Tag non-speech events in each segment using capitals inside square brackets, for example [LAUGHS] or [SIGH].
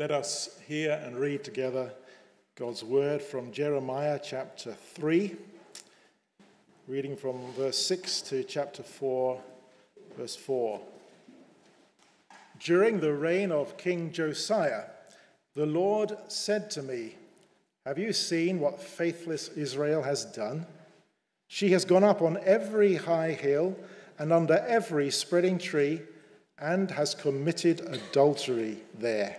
Let us hear and read together God's word from Jeremiah chapter 3, reading from verse 6 to chapter 4, verse 4. During the reign of King Josiah, the Lord said to me, Have you seen what faithless Israel has done? She has gone up on every high hill and under every spreading tree and has committed adultery there.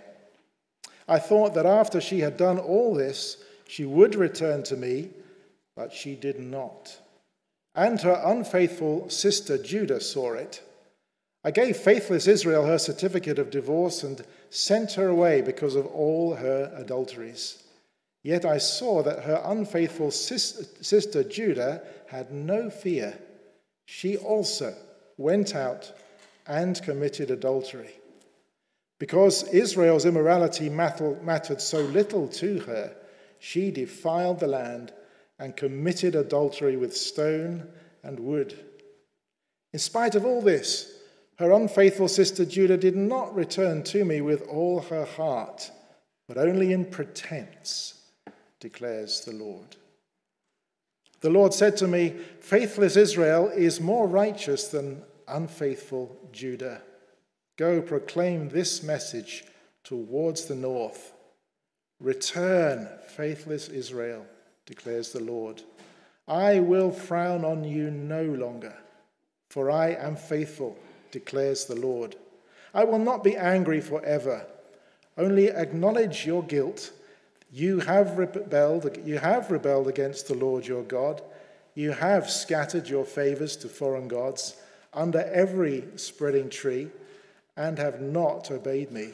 I thought that after she had done all this, she would return to me, but she did not. And her unfaithful sister Judah saw it. I gave faithless Israel her certificate of divorce and sent her away because of all her adulteries. Yet I saw that her unfaithful sister Judah had no fear. She also went out and committed adultery. Because Israel's immorality mattered so little to her, she defiled the land and committed adultery with stone and wood. In spite of all this, her unfaithful sister Judah did not return to me with all her heart, but only in pretense, declares the Lord. The Lord said to me, Faithless Israel is more righteous than unfaithful Judah. Go proclaim this message towards the north. Return, faithless Israel, declares the Lord. I will frown on you no longer, for I am faithful, declares the Lord. I will not be angry forever. Only acknowledge your guilt. You have rebelled, you have rebelled against the Lord your God. You have scattered your favors to foreign gods under every spreading tree and have not obeyed me,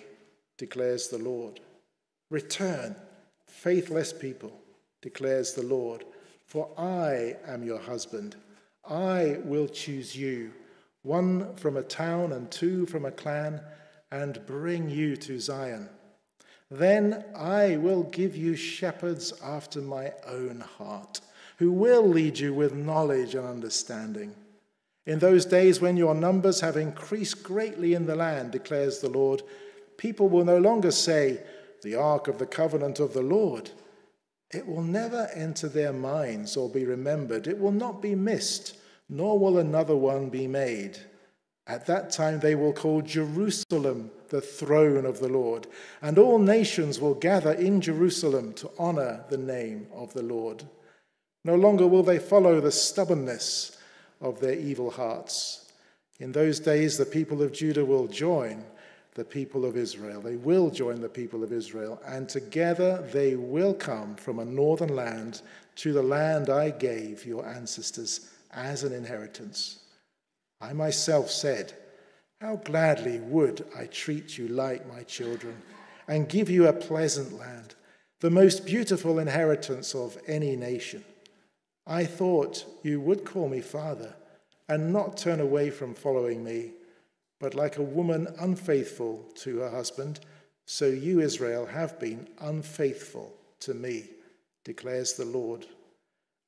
declares the Lord. Return, faithless people, declares the Lord, for I am your husband. I will choose you, one from a town and two from a clan, and bring you to Zion. Then I will give you shepherds after my own heart, who will lead you with knowledge and understanding. In those days when your numbers have increased greatly in the land, declares the Lord, people will no longer say, The ark of the covenant of the Lord. It will never enter their minds or be remembered. It will not be missed, nor will another one be made. At that time they will call Jerusalem the throne of the Lord, and all nations will gather in Jerusalem to honor the name of the Lord. No longer will they follow the stubbornness of their evil hearts. In those days, the people of Judah will join the people of Israel. They will join the people of Israel, and together they will come from a northern land to the land I gave your ancestors as an inheritance. I myself said, How gladly would I treat you like my children and give you a pleasant land, the most beautiful inheritance of any nation. I thought you would call me Father and not turn away from following me. But like a woman unfaithful to her husband, so you, Israel, have been unfaithful to me, declares the Lord.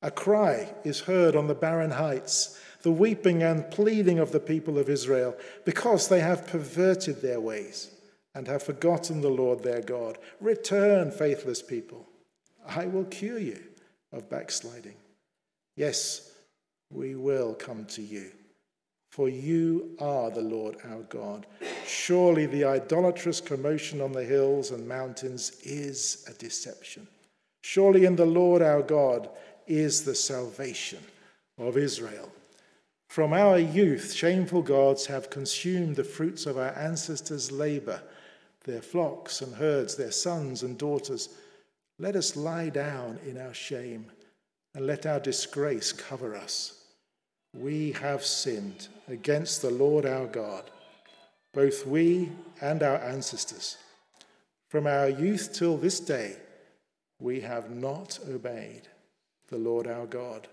A cry is heard on the barren heights, the weeping and pleading of the people of Israel, because they have perverted their ways and have forgotten the Lord their God. Return, faithless people. I will cure you of backsliding. Yes, we will come to you. For you are the Lord our God. Surely the idolatrous commotion on the hills and mountains is a deception. Surely in the Lord our God is the salvation of Israel. From our youth, shameful gods have consumed the fruits of our ancestors' labor, their flocks and herds, their sons and daughters. Let us lie down in our shame and let our disgrace cover us. We have sinned against the Lord our God, both we and our ancestors. From our youth till this day, we have not obeyed the Lord our God.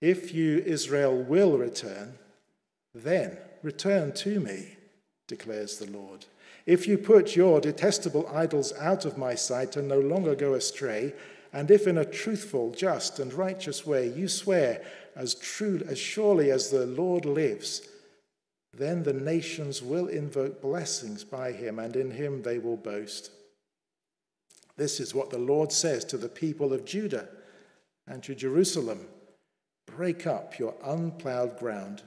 If you, Israel, will return, then return to me, declares the Lord. If you put your detestable idols out of my sight and no longer go astray, and if in a truthful, just, and righteous way you swear as true as surely as the Lord lives, Then the nations will invoke blessings by him, and in him they will boast. This is what the Lord says to the people of Judah and to Jerusalem Break up your unplowed ground,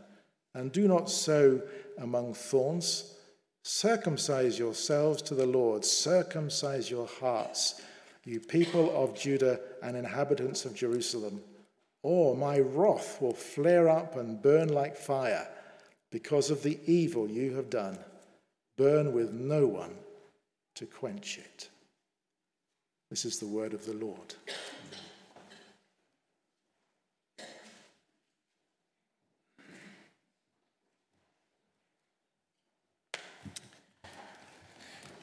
and do not sow among thorns. Circumcise yourselves to the Lord, circumcise your hearts, you people of Judah and inhabitants of Jerusalem. Or my wrath will flare up and burn like fire because of the evil you have done, burn with no one to quench it. This is the word of the Lord.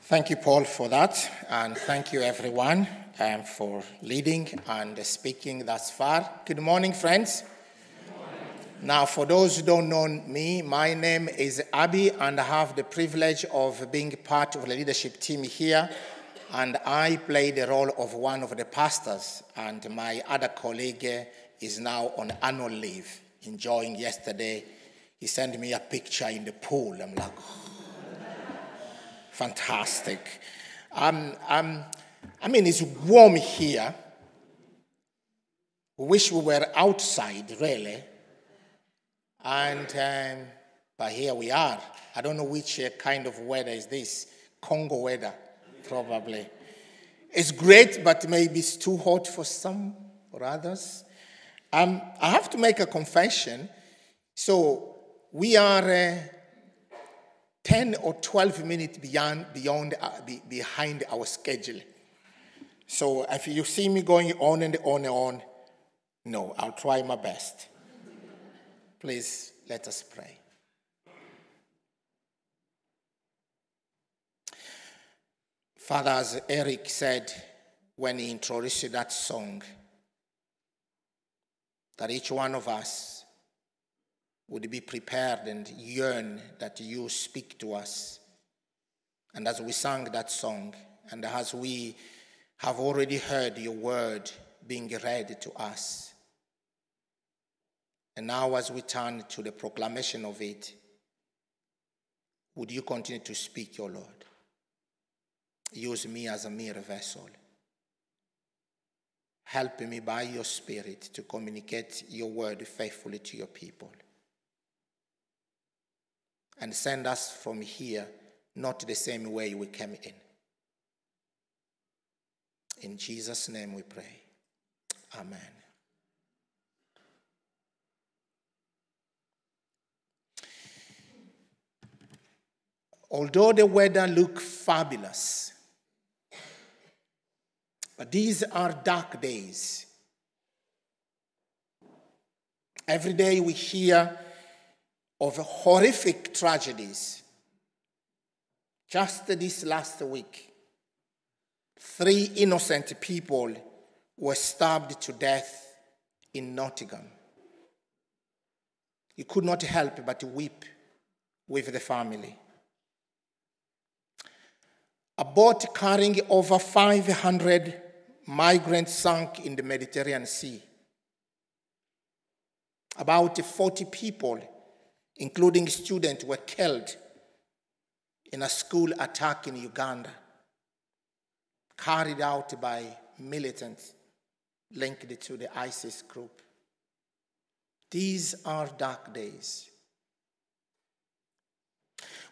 Thank you, Paul, for that, and thank you, everyone, um, for leading and speaking thus far. Good morning, friends. Now, for those who don't know me, my name is Abi, and I have the privilege of being part of the leadership team here. And I play the role of one of the pastors, and my other colleague is now on annual leave, enjoying yesterday. He sent me a picture in the pool. I'm like, fantastic. Um, um, I mean, it's warm here. We wish we were outside, really. And um, but here we are. I don't know which uh, kind of weather is this. Congo weather, probably. It's great, but maybe it's too hot for some or others. Um, I have to make a confession. So we are uh, 10 or 12 minutes beyond, beyond uh, be, behind our schedule. So if you see me going on and on and on, no, I'll try my best. Please let us pray. Father, as Eric said when he introduced that song, that each one of us would be prepared and yearn that you speak to us. And as we sang that song, and as we have already heard your word being read to us, and now, as we turn to the proclamation of it, would you continue to speak, your Lord? Use me as a mere vessel. Help me by your Spirit to communicate your word faithfully to your people. And send us from here not the same way we came in. In Jesus' name we pray. Amen. Although the weather look fabulous, but these are dark days. Every day we hear of horrific tragedies. Just this last week, three innocent people were stabbed to death in Nottingham. You could not help but weep with the family. A boat carrying over 500 migrants sank in the Mediterranean Sea. About 40 people, including students, were killed in a school attack in Uganda, carried out by militants linked to the ISIS group. These are dark days.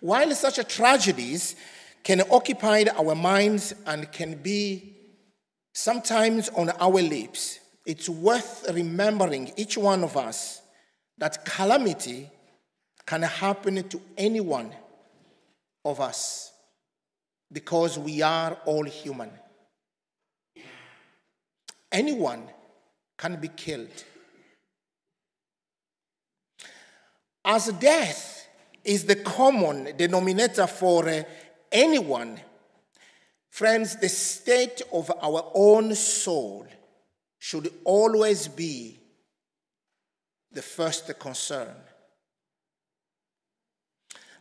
While such tragedies can occupy our minds and can be sometimes on our lips, it's worth remembering, each one of us, that calamity can happen to anyone of us because we are all human. Anyone can be killed. As death is the common denominator for uh, anyone. Friends, the state of our own soul should always be the first concern.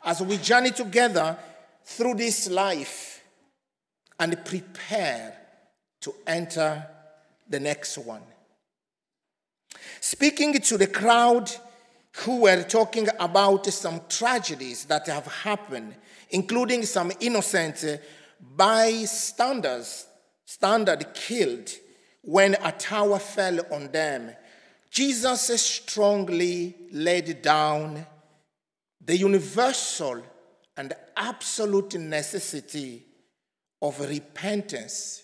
As we journey together through this life and prepare to enter the next one. Speaking to the crowd who were talking about some tragedies that have happened, including some innocent bystanders standard killed when a tower fell on them. Jesus strongly laid down the universal and absolute necessity of repentance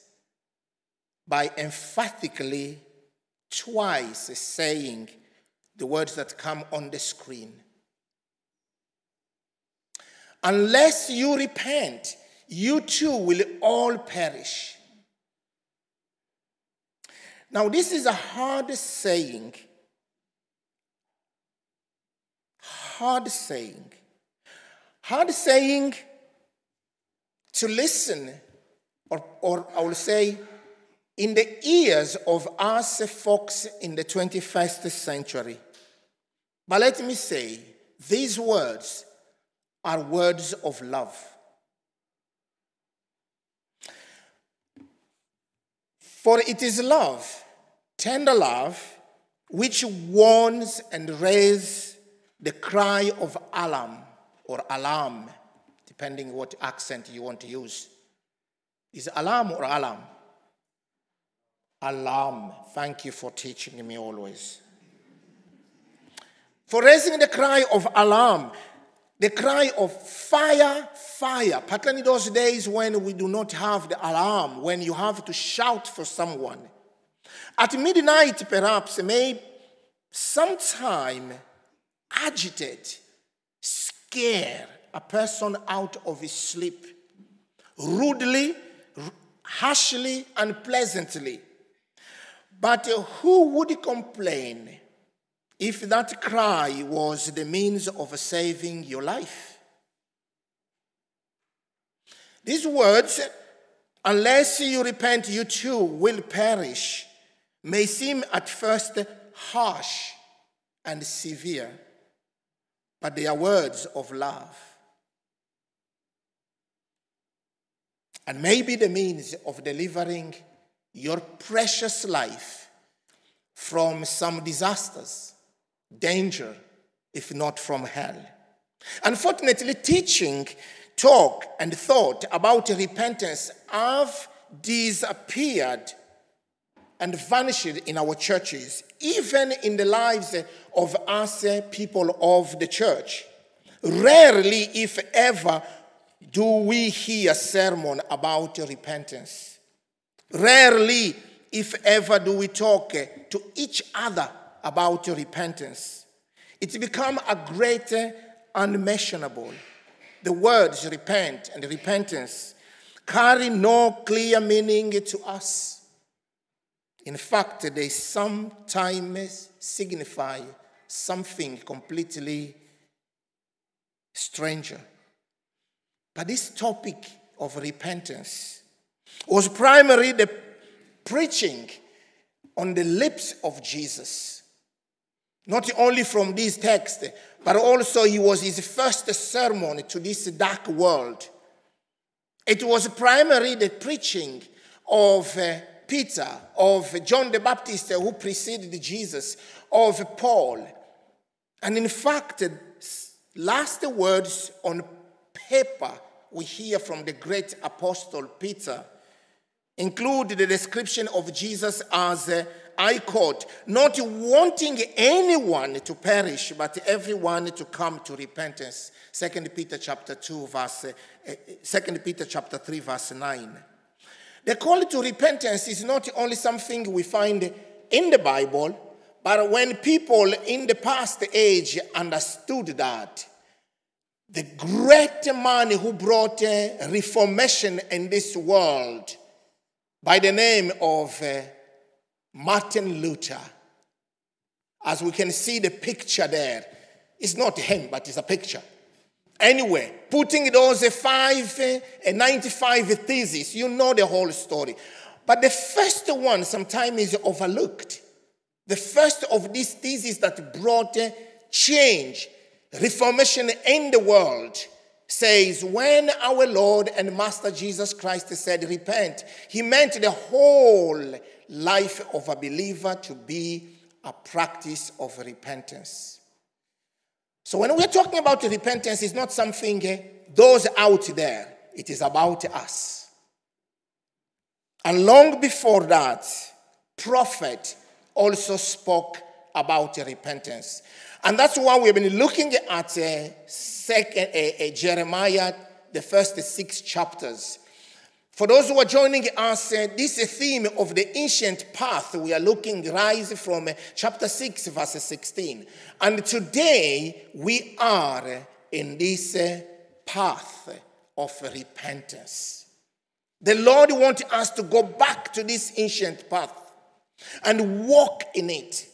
by emphatically twice saying the words that come on the screen. Unless you repent, you too will all perish. Now, this is a hard saying. Hard saying. Hard saying to listen, or, or I will say, in the ears of us folks in the 21st century. But let me say, these words are words of love. For it is love, tender love, which warns and raises the cry of alarm or alarm, depending what accent you want to use. Is alarm or alarm? Alarm. Thank you for teaching me always. For raising the cry of alarm, the cry of fire, fire. Particularly those days when we do not have the alarm, when you have to shout for someone. At midnight, perhaps, may sometime agitate, scare a person out of his sleep, rudely, harshly, unpleasantly. But who would complain if that cry was the means of saving your life? These words, unless you repent, you too will perish, may seem at first harsh and severe, but they are words of love. And maybe the means of delivering your precious life from some disasters, danger, if not from hell. Unfortunately, teaching, talk, and thought about repentance have disappeared and vanished in our churches, even in the lives of us eh, people of the church. Rarely, if ever, do we hear a sermon about repentance. Rarely, if ever, do we talk eh, to each other about repentance. It's become a great eh, unmentionable. The words repent and repentance carry no clear meaning to us. In fact, they sometimes signify something completely stranger. But this topic of repentance was primarily the preaching on the lips of Jesus. Not only from this text, but also he was his first sermon to this dark world. It was primarily the preaching of uh, Peter, of John the Baptist who preceded Jesus, of Paul. And in fact, last words on paper we hear from the great apostle Peter include the description of Jesus as, I quote, not wanting anyone to perish, but everyone to come to repentance. 2 Peter chapter 2, verse, uh, 2 uh, Peter chapter 3, verse 9. The call to repentance is not only something we find in the Bible, but when people in the past age understood that, the great man who brought uh, reformation in this world by the name of uh, Martin Luther. As we can see the picture there, it's not him, but it's a picture. Anyway, putting those five, uh, 95 theses, you know the whole story. But the first one sometimes is overlooked. The first of these theses that brought uh, change, reformation in the world says, When our Lord and Master Jesus Christ said, Repent, he meant the whole life of a believer to be a practice of repentance. So when we're talking about repentance, it's not something uh, those out there, it is about us. And long before that, prophet also spoke about repentance. And that's why we've been looking at uh, second, uh, uh, Jeremiah, the first six chapters. For those who are joining us, uh, this theme of the ancient path, we are looking rise from uh, chapter 6, verse 16. And today we are in this uh, path of repentance. The Lord wants us to go back to this ancient path and walk in it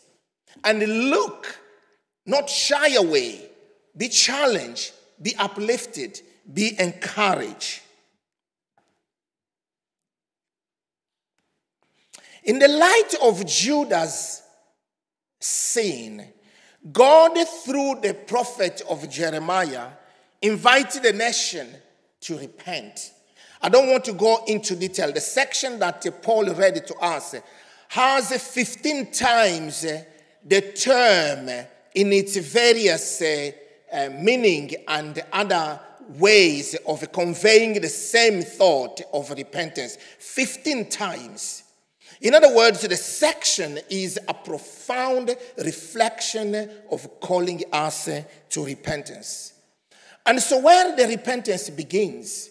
and look, not shy away, be challenged, be uplifted, be encouraged. In the light of Judah's sin, God, through the prophet of Jeremiah, invited the nation to repent. I don't want to go into detail. The section that Paul read to us has 15 times the term in its various uh, uh, meaning and other ways of conveying the same thought of repentance 15 times. In other words, the section is a profound reflection of calling us to repentance. And so, where the repentance begins,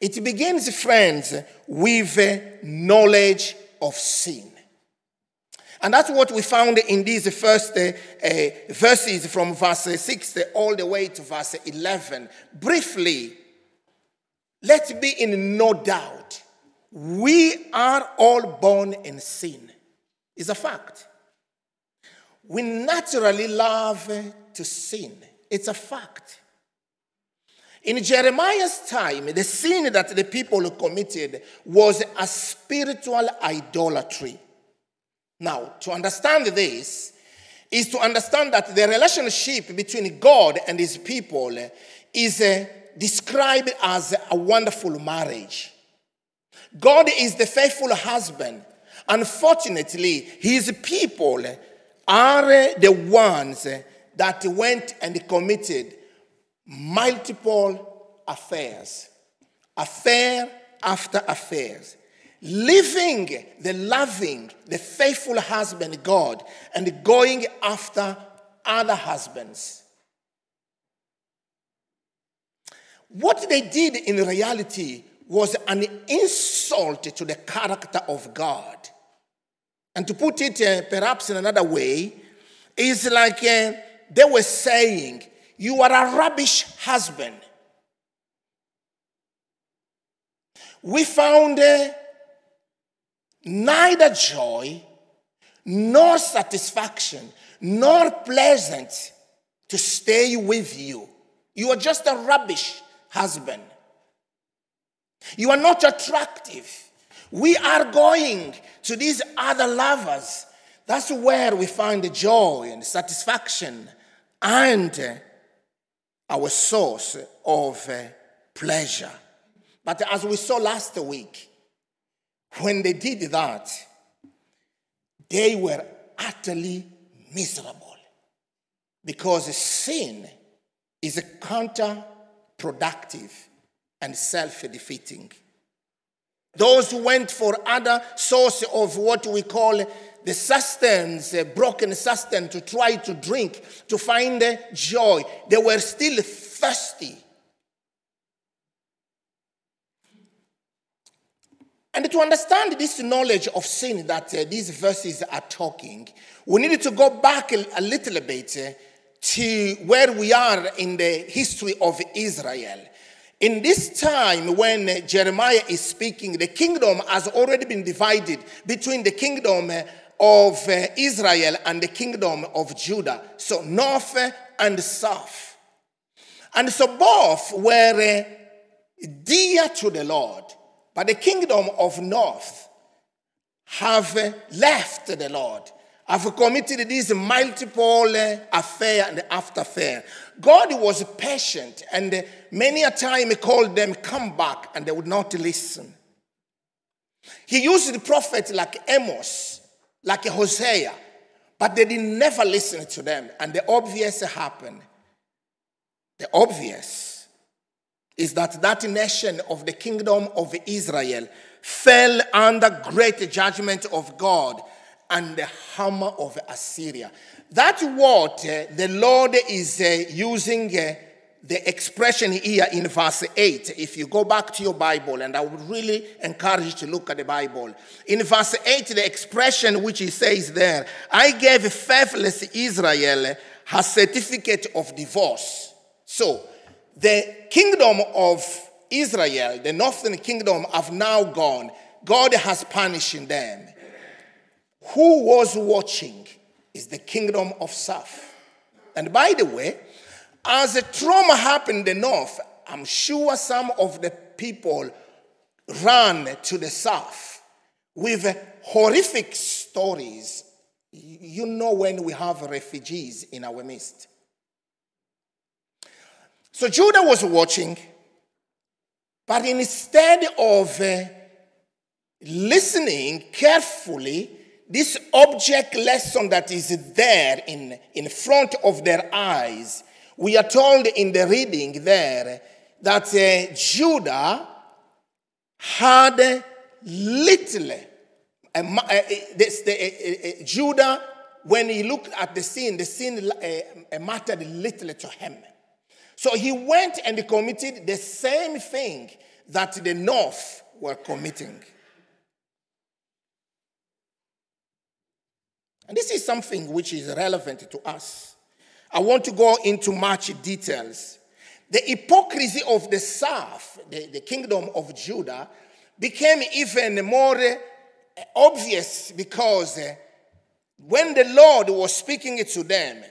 it begins, friends, with knowledge of sin. And that's what we found in these first uh, uh, verses from verse 6 all the way to verse 11. Briefly, let's be in no doubt. We are all born in sin. It's a fact. We naturally love to sin. It's a fact. In Jeremiah's time, the sin that the people committed was a spiritual idolatry. Now, to understand this is to understand that the relationship between God and his people is uh, described as a wonderful marriage. God is the faithful husband. Unfortunately, his people are the ones that went and committed multiple affairs, affair after affairs leaving the loving, the faithful husband, God, and going after other husbands. What they did in reality was an insult to the character of God. And to put it uh, perhaps in another way, is like uh, they were saying, You are a rubbish husband. We found uh, neither joy nor satisfaction nor pleasant to stay with you. You are just a rubbish husband. You are not attractive. We are going to these other lovers. That's where we find the joy and satisfaction and our source of uh, pleasure. But as we saw last week, when they did that, they were utterly miserable because sin is counterproductive and self defeating. Those who went for other source of what we call the sustenance, broken sustenance, to try to drink, to find joy, they were still thirsty And to understand this knowledge of sin that uh, these verses are talking, we need to go back a, little bit uh, to where we are in the history of Israel. In this time when Jeremiah is speaking, the kingdom has already been divided between the kingdom uh, of uh, Israel and the kingdom of Judah. So, north and south. And so, both were dear to the Lord. But the kingdom of north have eh, left the Lord, have committed this multiple eh, affair and after affair. God was patient, and eh, many a time he called them, come back, and they would not listen. He used the prophets like Amos, like Hosea, but they did never listen to them, and the obvious happened. the obvious is that that nation of the kingdom of Israel fell under great judgment of God and the hammer of Assyria. That's what uh, the Lord is uh, using uh, the expression here in verse 8. If you go back to your Bible, and I would really encourage you to look at the Bible. In verse 8, the expression which he says there, I gave faithless Israel her certificate of divorce. So, the kingdom of Israel, the northern kingdom, have now gone. God has punished them. Who was watching is the kingdom of South. And by the way, as a trauma happened in the north, I'm sure some of the people ran to the south with horrific stories. You know, when we have refugees in our midst. So Judah was watching, but instead of uh, listening carefully, this object lesson that is there in, in front of their eyes, we are told in the reading there that uh, Judah had little. Uh, uh, this, the, uh, uh, Judah, when he looked at the scene, the scene uh, mattered little to him. So he went and he committed the same thing that the north were committing. And this is something which is relevant to us. I want to go into much details. The hypocrisy of the south, the, the kingdom of Judah, became even more uh, obvious because uh, when the Lord was speaking to them,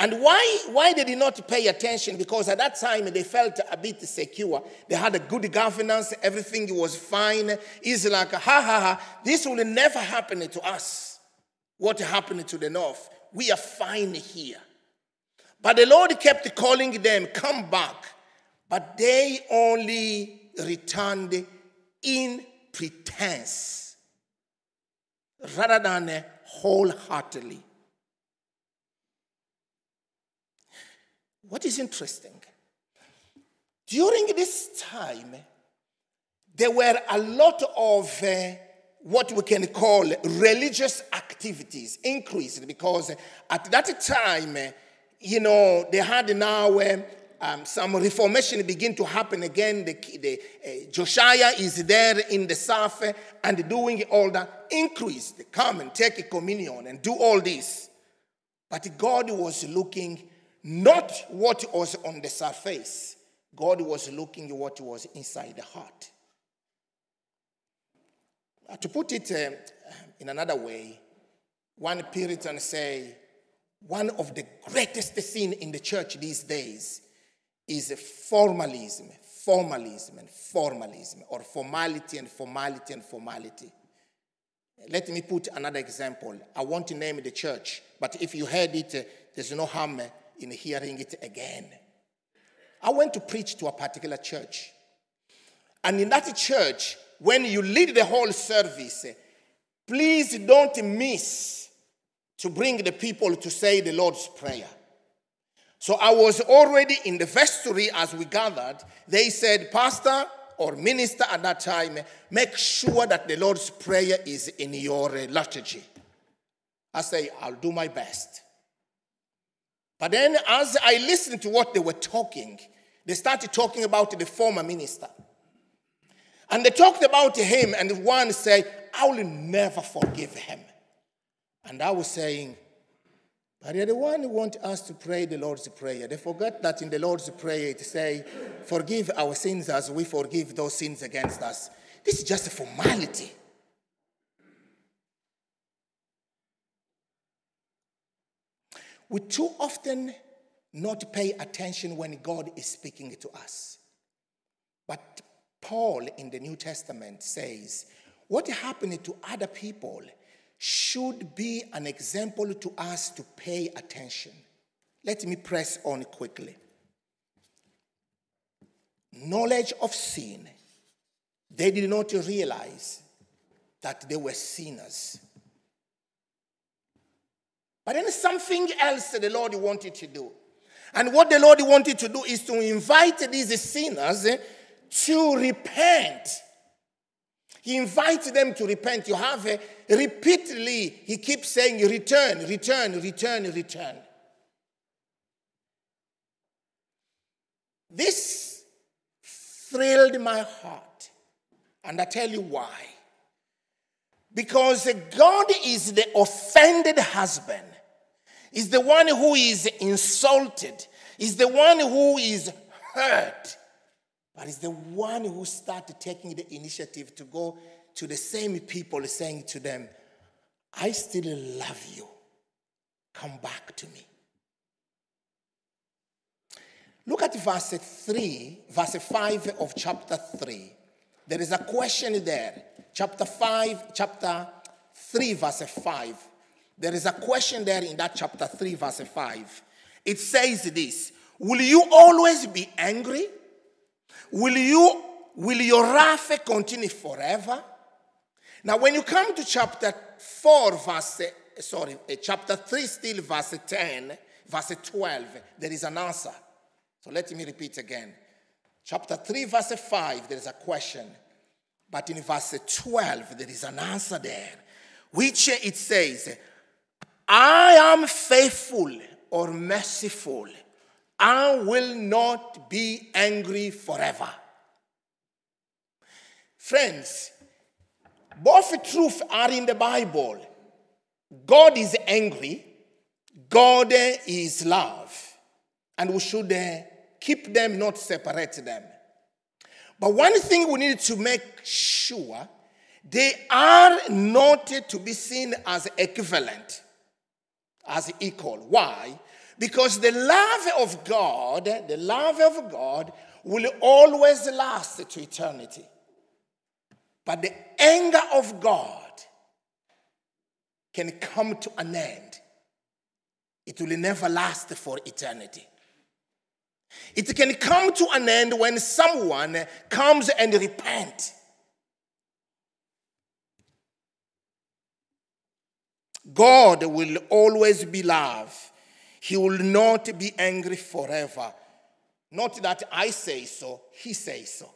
and why, why they did not pay attention? Because at that time they felt a bit secure. They had a good governance, everything was fine. It's like, ha ha ha, this will never happen to us. What happened to the north? We are fine here. But the Lord kept calling them, come back. But they only returned in pretense rather than wholeheartedly. What is interesting? During this time, there were a lot of uh, what we can call religious activities increased because at that time, you know, they had now um, um, some reformation begin to happen again. The, the uh, Josiah is there in the south and doing all that. Increase, come and take communion and do all this. But God was looking not what was on the surface. God was looking at what was inside the heart. Uh, to put it uh, in another way, one Puritan say, one of the greatest sin in the church these days is formalism, formalism and formalism, or formality and formality and formality. Let me put another example. I want to name the church, but if you heard it, uh, there's no harm in hearing it again. I went to preach to a particular church. And in that church, when you lead the whole service, please don't miss to bring the people to say the Lord's Prayer. So I was already in the vestry as we gathered. They said, Pastor or minister at that time, make sure that the Lord's Prayer is in your liturgy. I say, I'll do my best. But then, as I listened to what they were talking, they started talking about the former minister. And they talked about him, and one said, I will never forgive him. And I was saying, but you're the one who want us to pray the Lord's Prayer. They forgot that in the Lord's Prayer it say, forgive our sins as we forgive those sins against us. This is just a formality. We too often not pay attention when God is speaking to us. But Paul in the New Testament says, what happened to other people should be an example to us to pay attention. Let me press on quickly. Knowledge of sin. They did not realize that they were sinners. But then something else the Lord wanted to do. And what the Lord wanted to do is to invite these sinners to repent. He invites them to repent. You have a, repeatedly, he keeps saying, return, return, return, return. This thrilled my heart. And I tell you why. Because God is the offended husband, is the one who is insulted, is the one who is hurt, but is the one who started taking the initiative to go to the same people saying to them, I still love you. Come back to me. Look at verse 3, verse 5 of chapter 3. There is a question there. Chapter 5, chapter 3, verse 5. There is a question there in that chapter 3, verse 5. It says this Will you always be angry? Will you will your wrath continue forever? Now, when you come to chapter 4, verse sorry, eh, chapter 3, still verse 10, verse 12, there is an answer. So let me repeat again. Chapter 3, verse 5, there is a question. But in verse 12, there is an answer there, which it says, I am faithful or merciful. I will not be angry forever. Friends, both truths are in the Bible. God is angry, God is love, and we should uh, keep them, not separate them. But one thing we need to make sure they are not to be seen as equivalent, as equal. Why? Because the love of God, the love of God will always last to eternity. But the anger of God can come to an end. It will never last for eternity. It can come to an end when someone comes and repent. God will always be love. He will not be angry forever. Not that I say so, he says so.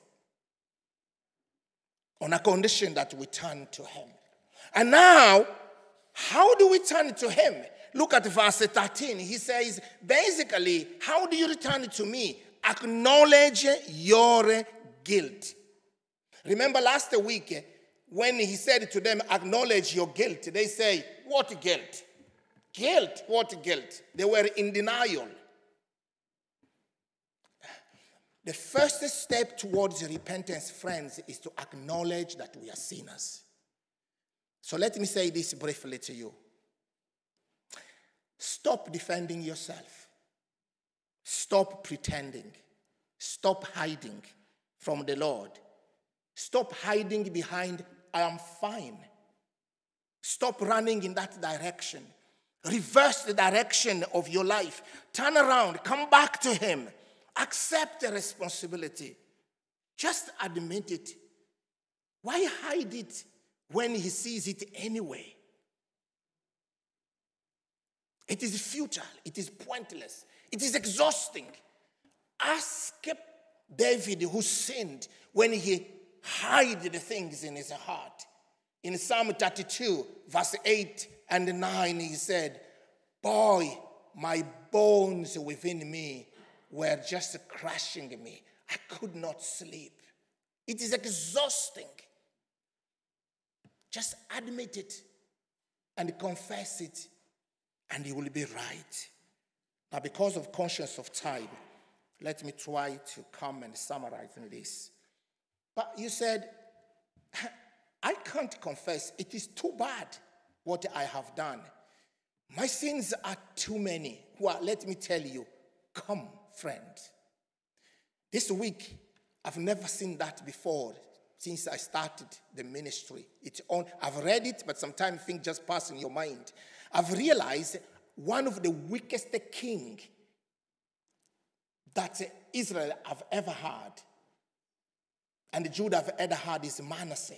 On a condition that we turn to him. And now, how do we turn to him? Look at verse 13. He says, basically, how do you return to me? Acknowledge your guilt. Remember last week when he said to them, acknowledge your guilt, they say, What guilt? Guilt? What guilt? They were in denial. The first step towards repentance, friends, is to acknowledge that we are sinners. So let me say this briefly to you. Stop defending yourself. Stop pretending. Stop hiding from the Lord. Stop hiding behind, I am fine. Stop running in that direction. Reverse the direction of your life. Turn around. Come back to Him. Accept the responsibility. Just admit it. Why hide it when He sees it anyway? It is futile. It is pointless. It is exhausting. Ask David who sinned when he hid the things in his heart. In Psalm 32, verse 8 and 9, he said, Boy, my bones within me were just crushing me. I could not sleep. It is exhausting. Just admit it and confess it and you will be right. Now, because of conscience of time, let me try to come and summarize this. But you said, [LAUGHS] I can't confess. It is too bad what I have done. My sins are too many. Well, let me tell you, come, friend. This week, I've never seen that before since I started the ministry. It's on, I've read it, but sometimes things just pass in your mind. I've realized one of the weakest king that Israel have ever had and Judah have ever had is Manasseh.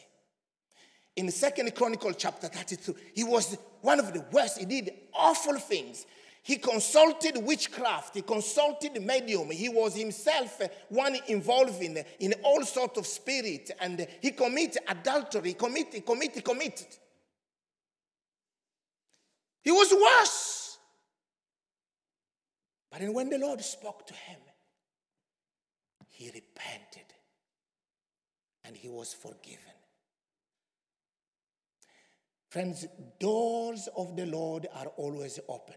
In the second Chronicle chapter 32, he was one of the worst. He did awful things. He consulted witchcraft. He consulted medium. He was himself one involved in, in all sorts of spirit. And he committed adultery. Committed, committed, committed. He was worse. But then when the Lord spoke to him, he repented and he was forgiven. Friends, doors of the Lord are always open.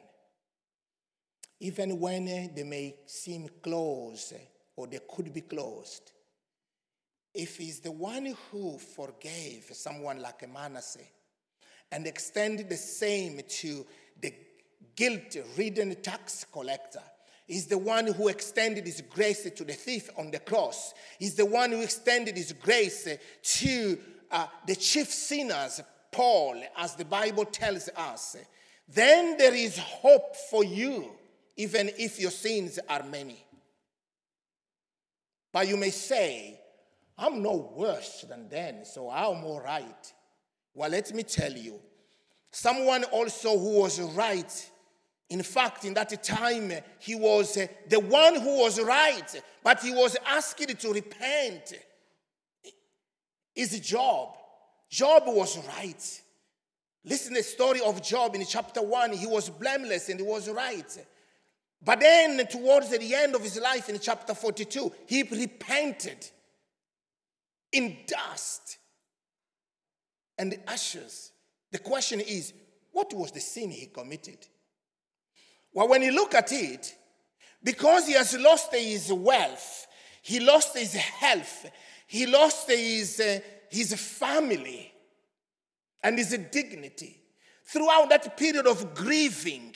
Even when they may seem closed or they could be closed. If he's the one who forgave someone like Manasseh and extended the same to the guilt ridden tax collector, He's the one who extended his grace to the thief on the cross. He's the one who extended his grace to uh, the chief sinners, Paul, as the Bible tells us. Then there is hope for you, even if your sins are many. But you may say, I'm no worse than them, so I'm all right. Well, let me tell you, someone also who was right in fact, in that time, he was uh, the one who was right, but he was asked to repent. His Job. Job was right. Listen the story of Job in chapter 1. He was blameless and he was right. But then, towards the end of his life in chapter 42, he repented in dust and ashes. The question is, what was the sin he committed? Well, when you look at it, because he has lost his wealth, he lost his health, he lost his, uh, his family and his dignity. Throughout that period of grieving,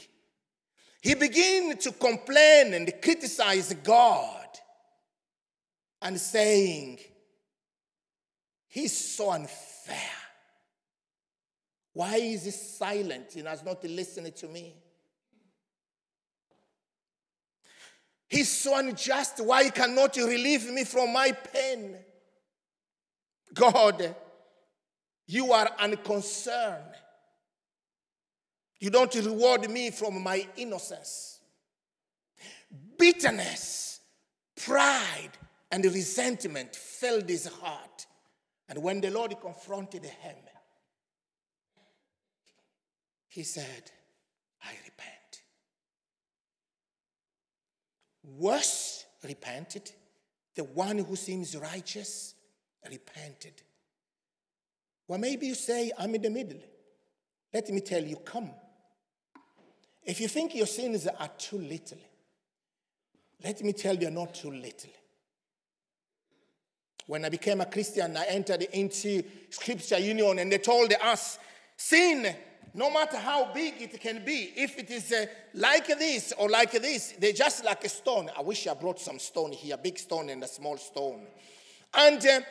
he began to complain and criticize God and saying, He's so unfair. Why is he silent? He has not listened to me. He's so unjust. Why cannot you relieve me from my pain? God, you are unconcerned. You don't reward me from my innocence. Bitterness, pride, and resentment filled his heart. And when the Lord confronted him, he said, I repent. Worse, repented. The one who seems righteous, repented. Well, maybe you say, I'm in the middle. Let me tell you, come. If you think your sins are too little, let me tell you, not too little. When I became a Christian, I entered into Scripture Union and they told us sin no matter how big it can be, if it is uh, like this or like this, they're just like a stone. I wish I brought some stone here, big stone and a small stone. And uh,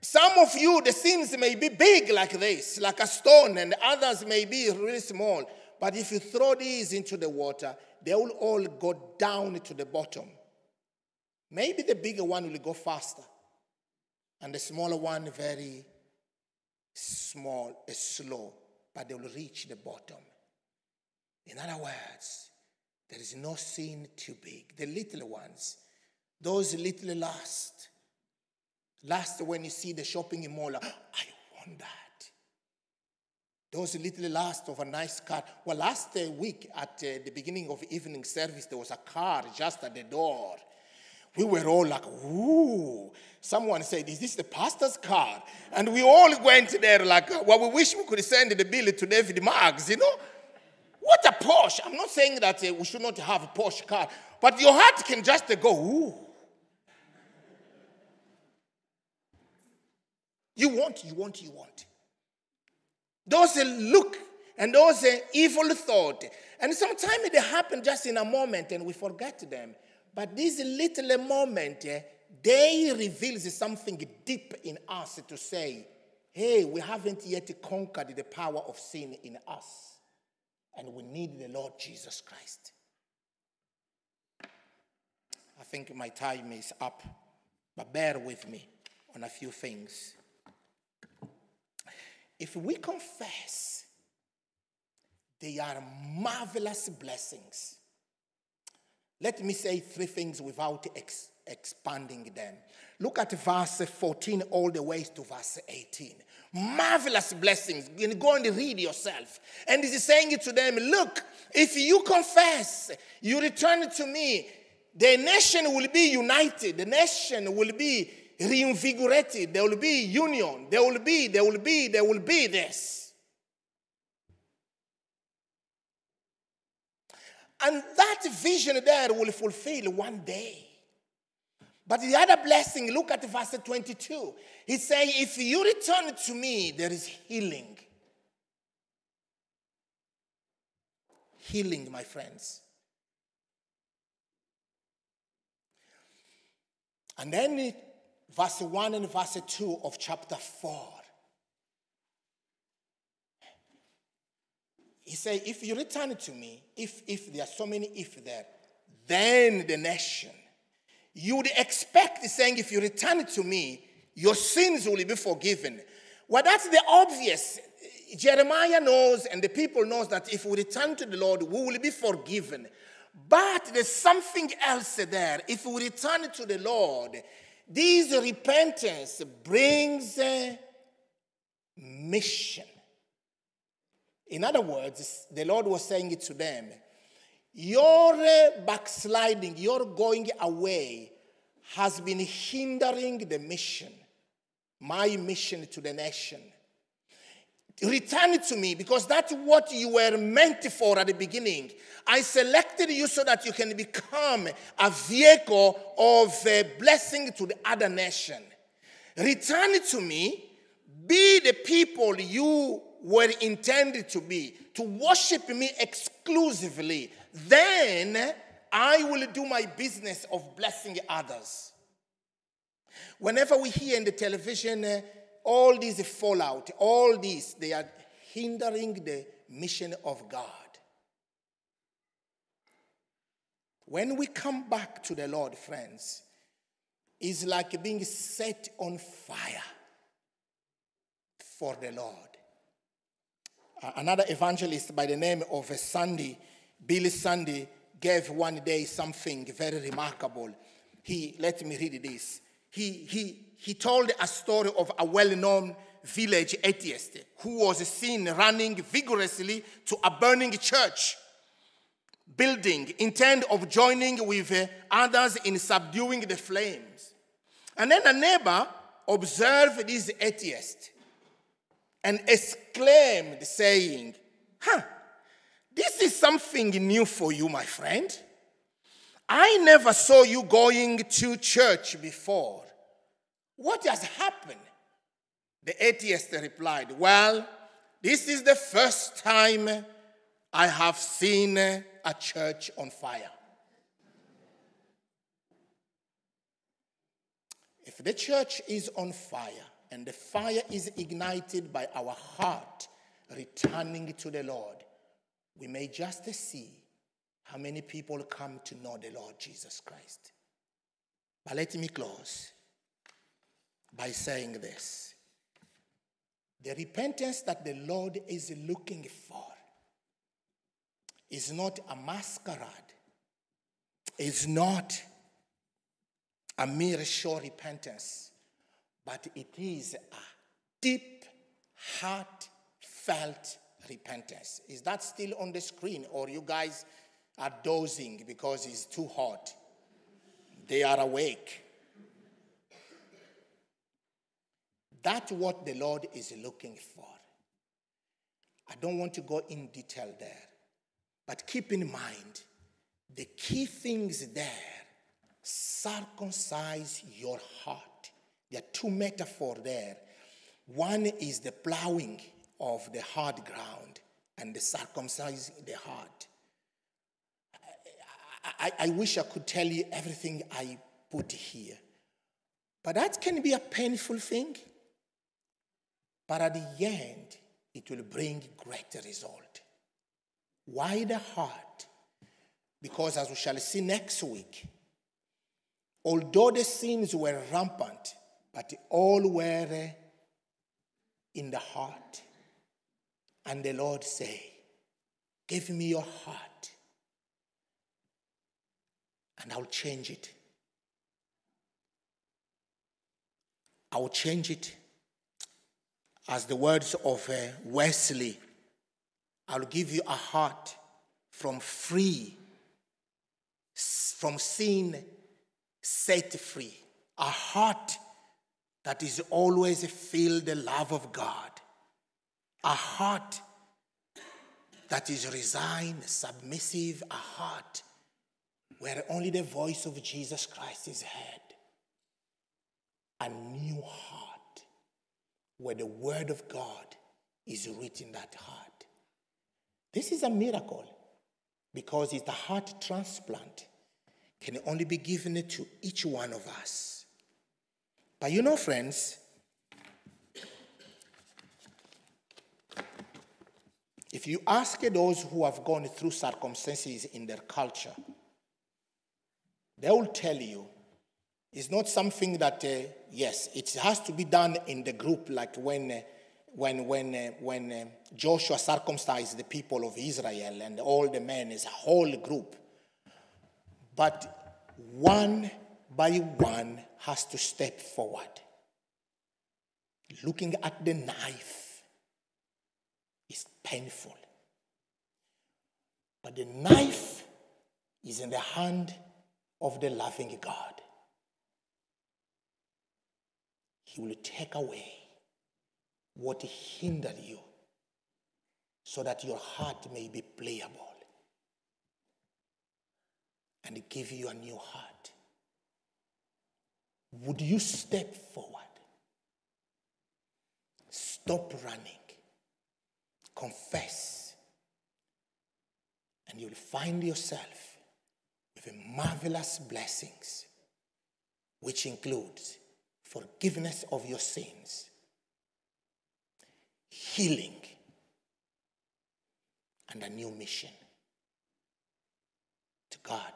some of you, the sins may be big like this, like a stone, and others may be really small. But if you throw these into the water, they will all go down to the bottom. Maybe the bigger one will go faster, and the smaller one very small, slow but they will reach the bottom. In other words, there is no sin too big. The little ones, those little last. Last when you see the shopping mall, I want that. Those little last of a nice car. Well, last week at uh, the beginning of evening service, there was a car just at the door we were all like, ooh. Someone said, Is this the pastor's car? And we all went there like, well, we wish we could send the bill to David Marks, you know? What a Porsche. I'm not saying that uh, we should not have a Porsche car, but your heart can just uh, go, ooh. You want, you want, you want. Those uh, look and those uh, evil thought. And sometimes they happen just in a moment and we forget them. But this little moment, eh, they reveals something deep in us to say, hey, we haven't yet conquered the power of sin in us. And we need the Lord Jesus Christ. I think my time is up, but bear with me on a few things. If we confess, they are marvelous blessings Let me say three things without ex- expanding them. Look at verse 14 all the way to verse 18. Marvelous blessings. Go and read yourself. And he's saying it to them Look, if you confess, you return to me, the nation will be united, the nation will be reinvigorated, there will be union, there will be, there will be, there will be this. And that vision there will fulfill one day. But the other blessing, look at verse 22. He's saying, If you return to me, there is healing. Healing, my friends. And then verse 1 and verse 2 of chapter 4. He said, If you return to me, if, if there are so many if there, then the nation. You would expect, saying, if you return to me, your sins will be forgiven. Well, that's the obvious. Jeremiah knows and the people knows that if we return to the Lord, we will be forgiven. But there's something else there. If we return to the Lord, this repentance brings a mission. In other words, the Lord was saying it to them your backsliding, your going away, has been hindering the mission, my mission to the nation. Return to me because that's what you were meant for at the beginning. I selected you so that you can become a vehicle of a blessing to the other nation. Return to me. Be the people you were intended to be, to worship me exclusively. Then I will do my business of blessing others. Whenever we hear in the television uh, all these fallout, all these, they are hindering the mission of God. When we come back to the Lord, friends, it's like being set on fire for the Lord. Another evangelist by the name of Sunday, Billy Sunday, gave one day something very remarkable. He, let me read this. He, he, he told a story of a well known village atheist who was seen running vigorously to a burning church building, intent of joining with uh, others in subduing the flames. And then a neighbor observed this atheist and exclaimed, saying, Huh, this is something new for you, my friend. I never saw you going to church before. What has happened? The atheist replied, Well, this is the first time I have seen a church on fire. If the church is on fire and the fire is ignited by our heart returning to the Lord, we may just see how many people come to know the Lord Jesus Christ. But let me close by saying this. The repentance that the Lord is looking for is not a masquerade, is not a mere show repentance, but it is a deep, heartfelt repentance. Is that still on the screen, or you guys are dozing because it's too hot? They are awake. That's what the Lord is looking for. I don't want to go in detail there, but keep in mind the key things there circumcise your heart. There are two metaphors there. One is the plowing of the hard ground and the circumcising the heart. I, I, I wish I could tell you everything I put here. But that can be a painful thing. But at the end, it will bring great result. Why the heart? Because as we shall see next week, although the sins were rampant, but all were in the heart. And the Lord say, Give me your heart. and I'll change it. I will change it as the words of uh, Wesley I'll give you a heart from free, from sin set free, a heart that is always filled the love of God, a heart that is resigned, submissive, a heart where only the voice of Jesus Christ is heard, a new heart where the word of God is written that heart. This is a miracle because it's the heart transplant can only be given to each one of us. But you know, friends, if you ask those who have gone through circumstances in their culture, they will tell you it's not something that, uh, yes, it has to be done in the group, like when. Uh, when, when, uh, when uh, Joshua circumcised the people of Israel and all the men as a whole group. But one by one has to step forward. Looking at the knife is painful. But the knife is in the hand of the loving God. He will take away what hindered you so that your heart may be playable and give you a new heart. Would you step forward? Stop running. Confess. And you'll find yourself with a marvelous blessings, which includes forgiveness of your sins healing, and a new mission. To God